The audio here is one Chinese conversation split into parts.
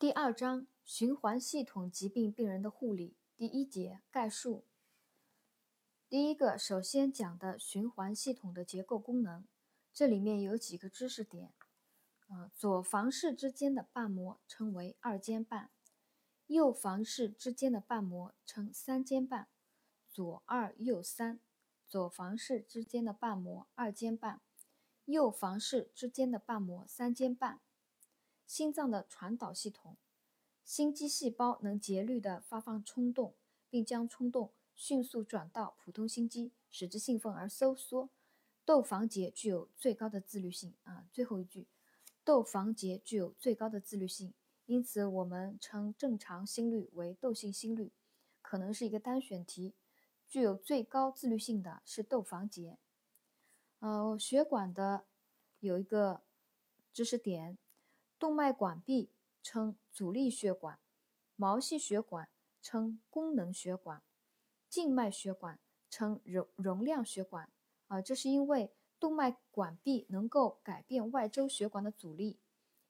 第二章循环系统疾病病人的护理第一节概述。第一个，首先讲的循环系统的结构功能，这里面有几个知识点。呃，左房室之间的瓣膜称为二尖瓣，右房室之间的瓣膜称三尖瓣。左二右三，左房室之间的瓣膜二尖瓣，右房室之间的瓣膜三尖瓣。心脏的传导系统，心肌细胞能节律地发放冲动，并将冲动迅速转到普通心肌，使之兴奋而收缩。窦房结具有最高的自律性啊。最后一句，窦房结具有最高的自律性，因此我们称正常心率为窦性心率，可能是一个单选题。具有最高自律性的是窦房结。呃，血管的有一个知识点。动脉管壁称阻力血管，毛细血管称功能血管，静脉血管称容容量血管。啊，这是因为动脉管壁能够改变外周血管的阻力，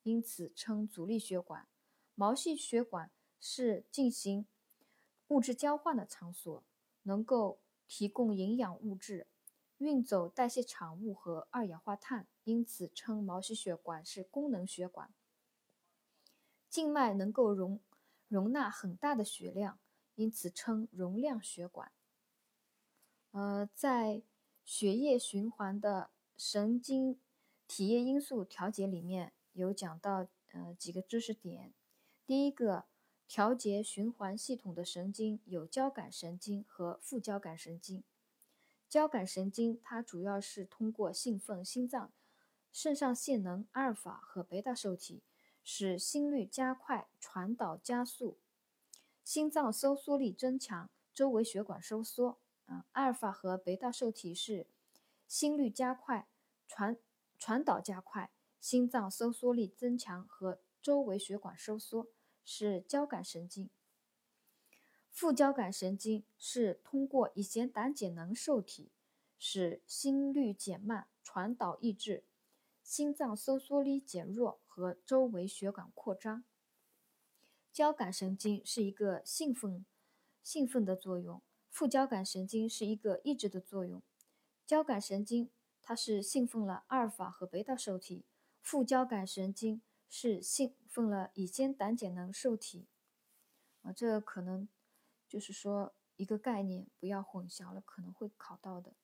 因此称阻力血管。毛细血管是进行物质交换的场所，能够提供营养物质，运走代谢产物和二氧化碳，因此称毛细血管是功能血管。静脉能够容容纳很大的血量，因此称容量血管。呃，在血液循环的神经体液因素调节里面有讲到呃几个知识点。第一个，调节循环系统的神经有交感神经和副交感神经。交感神经它主要是通过兴奋心脏肾上腺能阿尔法和贝塔受体。使心率加快，传导加速，心脏收缩力增强，周围血管收缩。啊，阿尔法和贝塔受体是心率加快，传传导加快，心脏收缩力增强和周围血管收缩，是交感神经。副交感神经是通过乙酰胆碱能受体，使心率减慢，传导抑制。心脏收缩力减弱和周围血管扩张。交感神经是一个兴奋、兴奋的作用，副交感神经是一个抑制的作用。交感神经它是兴奋了阿尔法和贝塔受体，副交感神经是兴奋了乙酰胆碱能受体。啊，这可能就是说一个概念，不要混淆了，可能会考到的。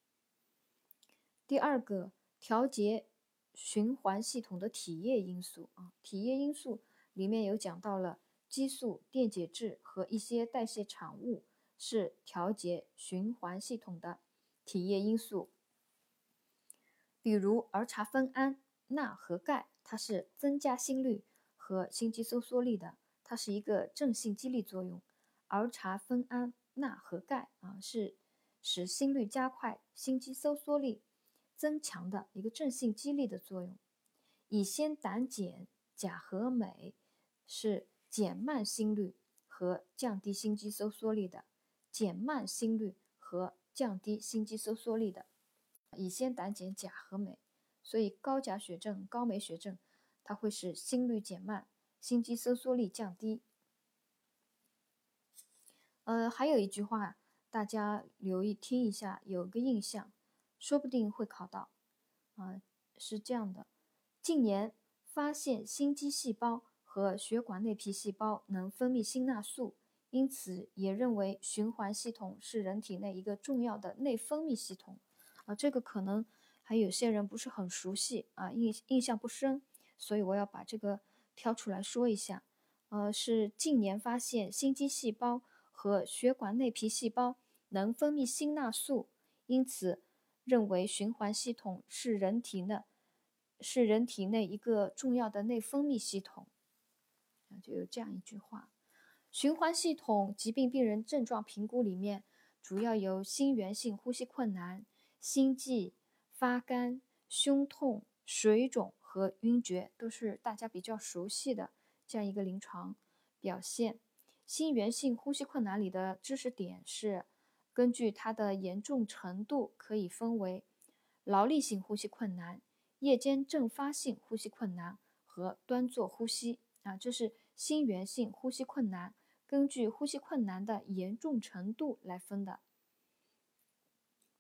第二个调节。循环系统的体液因素啊，体液因素里面有讲到了激素、电解质和一些代谢产物是调节循环系统的体液因素。比如儿茶酚胺、钠和钙，它是增加心率和心肌收缩力的，它是一个正性激励作用。儿茶酚胺、钠和钙啊，是使心率加快、心肌收缩力。增强的一个正性激励的作用。乙酰胆碱、钾和镁是减慢心率和降低心肌收缩力的，减慢心率和降低心肌收缩力的。乙酰胆碱、钾和镁，所以高钾血症、高镁血症，它会使心率减慢，心肌收缩力降低。呃，还有一句话，大家留意听一下，有个印象。说不定会考到，啊，是这样的。近年发现心肌细胞和血管内皮细胞能分泌辛钠素，因此也认为循环系统是人体内一个重要的内分泌系统。啊，这个可能还有些人不是很熟悉啊，印印象不深，所以我要把这个挑出来说一下。呃，是近年发现心肌细胞和血管内皮细胞能分泌辛钠素，因此。认为循环系统是人体内是人体内一个重要的内分泌系统，就有这样一句话。循环系统疾病病人症状评估里面，主要有心源性呼吸困难、心悸、发干、胸痛、水肿和晕厥，都是大家比较熟悉的这样一个临床表现。心源性呼吸困难里的知识点是。根据它的严重程度，可以分为劳力性呼吸困难、夜间阵发性呼吸困难和端坐呼吸啊，这是心源性呼吸困难，根据呼吸困难的严重程度来分的。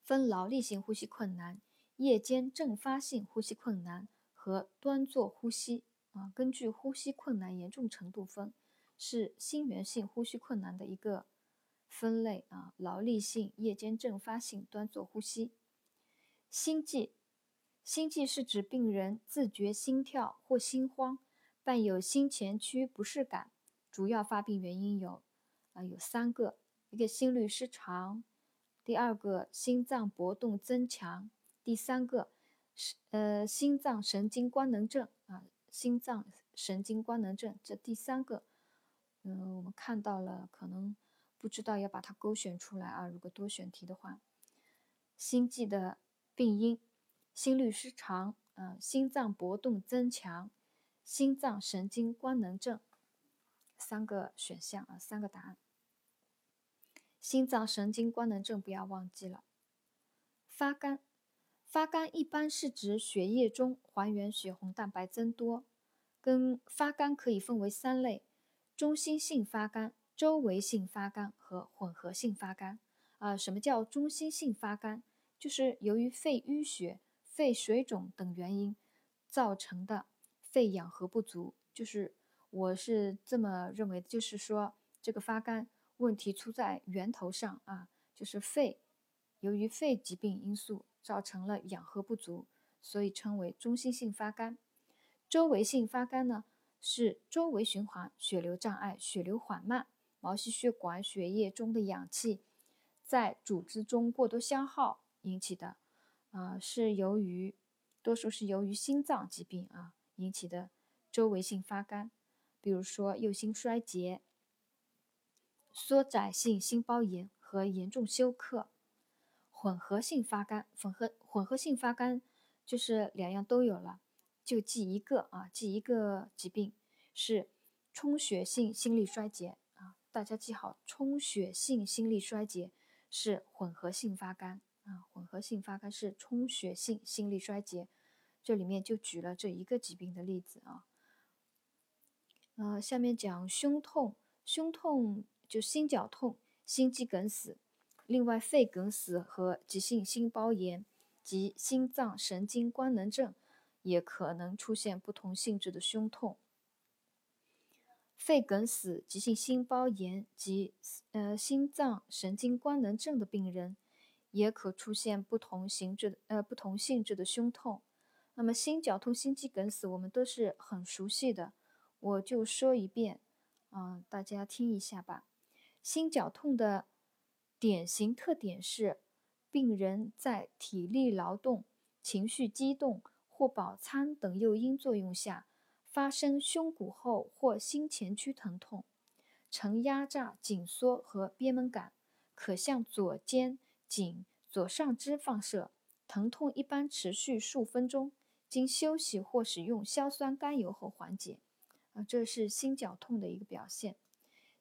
分劳力性呼吸困难、夜间阵发性呼吸困难和端坐呼吸啊，根据呼吸困难严重程度分，是心源性呼吸困难的一个分类啊。劳力性、夜间阵发性端坐呼吸。心悸，心悸是指病人自觉心跳或心慌，伴有心前区不适感，主要发病原因有啊有三个，一个心律失常。第二个心脏搏动增强，第三个是呃心脏神经官能症啊，心脏神经官能症这第三个，嗯，我们看到了，可能不知道要把它勾选出来啊。如果多选题的话，心悸的病因，心律失常啊，心脏搏动增强，心脏神经官能症，三个选项啊，三个答案。心脏神经官能症不要忘记了。发干，发干一般是指血液中还原血红蛋白增多。跟发干可以分为三类：中心性发干、周围性发干和混合性发干。啊，什么叫中心性发干？就是由于肺淤血、肺水肿等原因造成的肺氧合不足。就是我是这么认为的，就是说这个发干。问题出在源头上啊，就是肺，由于肺疾病因素造成了氧合不足，所以称为中心性发干。周围性发干呢，是周围循环血流障碍，血流缓慢，毛细血管血液中的氧气在组织中过多消耗引起的，啊，是由于多数是由于心脏疾病啊引起的周围性发干，比如说右心衰竭。缩窄性心包炎和严重休克，混合性发干，混合混合性发干就是两样都有了，就记一个啊，记一个疾病是充血性心力衰竭，大家记好，充血性心力衰竭是混合性发干啊，混合性发干是充血性心力衰竭，这里面就举了这一个疾病的例子啊，呃，下面讲胸痛，胸痛。就心绞痛、心肌梗死，另外肺梗死和急性心包炎及心脏神经官能症也可能出现不同性质的胸痛。肺梗死、急性心包炎及呃心脏神经官能症的病人，也可出现不同形质呃不同性质的胸痛。那么心绞痛、心肌梗死我们都是很熟悉的，我就说一遍，啊，大家听一下吧。心绞痛的典型特点是，病人在体力劳动、情绪激动或饱餐等诱因作用下，发生胸骨后或心前区疼痛，呈压榨、紧缩和憋闷感，可向左肩、颈、左上肢放射，疼痛一般持续数分钟，经休息或使用硝酸甘油后缓解。啊，这是心绞痛的一个表现。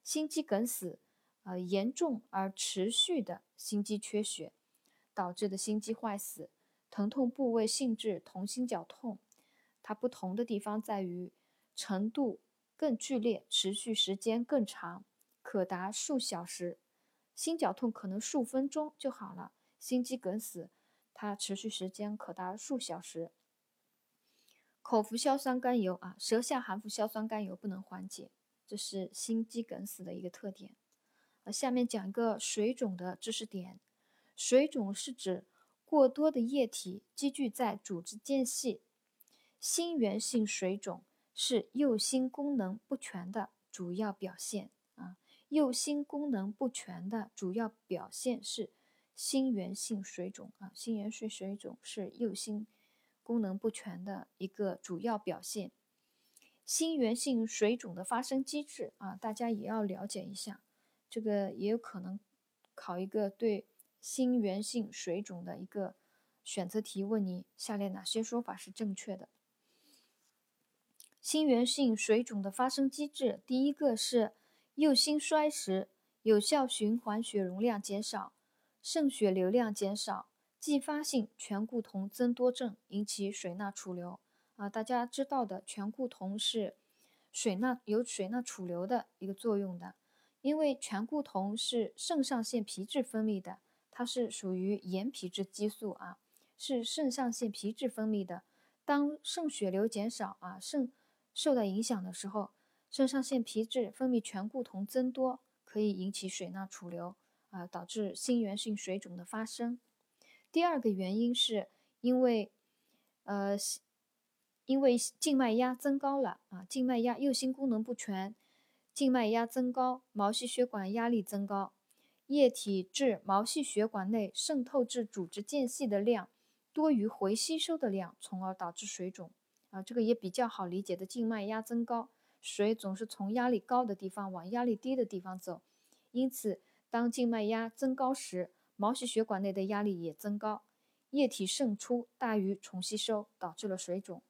心肌梗死。呃，严重而持续的心肌缺血导致的心肌坏死，疼痛部位性质同心绞痛，它不同的地方在于程度更剧烈，持续时间更长，可达数小时。心绞痛可能数分钟就好了，心肌梗死它持续时间可达数小时。口服硝酸甘油啊，舌下含服硝酸甘油不能缓解，这是心肌梗死的一个特点。下面讲一个水肿的知识点。水肿是指过多的液体积聚在组织间隙。心源性水肿是右心功能不全的主要表现啊。右心功能不全的主要表现是心源性水肿啊。心源性水肿是右心功能不全的一个主要表现。心源性水肿的发生机制啊，大家也要了解一下。这个也有可能考一个对心源性水肿的一个选择题，问你下列哪些说法是正确的？心源性水肿的发生机制，第一个是右心衰时，有效循环血容量减少，肾血流量减少，继发性醛固酮增多症引起水钠储留。啊，大家知道的醛固酮是水钠有水钠储留的一个作用的。因为醛固酮是肾上腺皮质分泌的，它是属于盐皮质激素啊，是肾上腺皮质分泌的。当肾血流减少啊，肾受到影响的时候，肾上腺皮质分泌醛固酮增多，可以引起水钠储留啊，导致心源性水肿的发生。第二个原因是因为，呃，因为静脉压增高了啊，静脉压右心功能不全。静脉压增高，毛细血管压力增高，液体至毛细血管内渗透至组织间隙的量多于回吸收的量，从而导致水肿。啊，这个也比较好理解的，静脉压增高，水总是从压力高的地方往压力低的地方走，因此当静脉压增高时，毛细血管内的压力也增高，液体渗出大于重吸收，导致了水肿。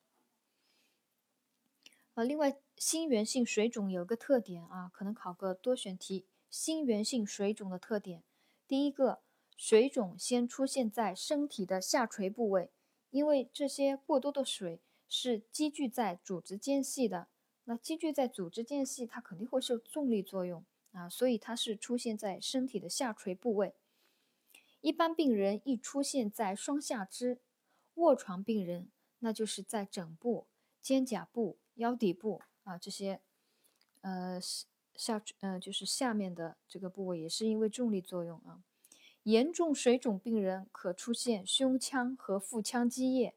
呃，另外，心源性水肿有个特点啊，可能考个多选题。心源性水肿的特点，第一个，水肿先出现在身体的下垂部位，因为这些过多的水是积聚在组织间隙的，那积聚在组织间隙，它肯定会受重力作用啊，所以它是出现在身体的下垂部位。一般病人易出现在双下肢，卧床病人那就是在枕部、肩胛部。腰底部啊，这些，呃下呃就是下面的这个部位也是因为重力作用啊。严重水肿病人可出现胸腔和腹腔积液，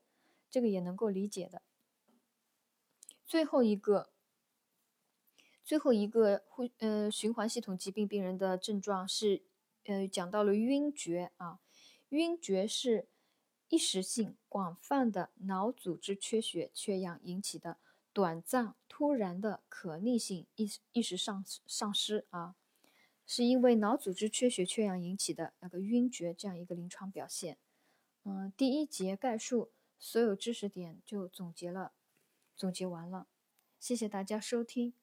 这个也能够理解的。最后一个，最后一个呼呃循环系统疾病病人的症状是，呃讲到了晕厥啊，晕厥是一时性广泛的脑组织缺血缺氧引起的。短暂、突然的可逆性意意识丧丧失啊，是因为脑组织缺血缺氧引起的那个晕厥这样一个临床表现。嗯，第一节概述所有知识点就总结了，总结完了，谢谢大家收听。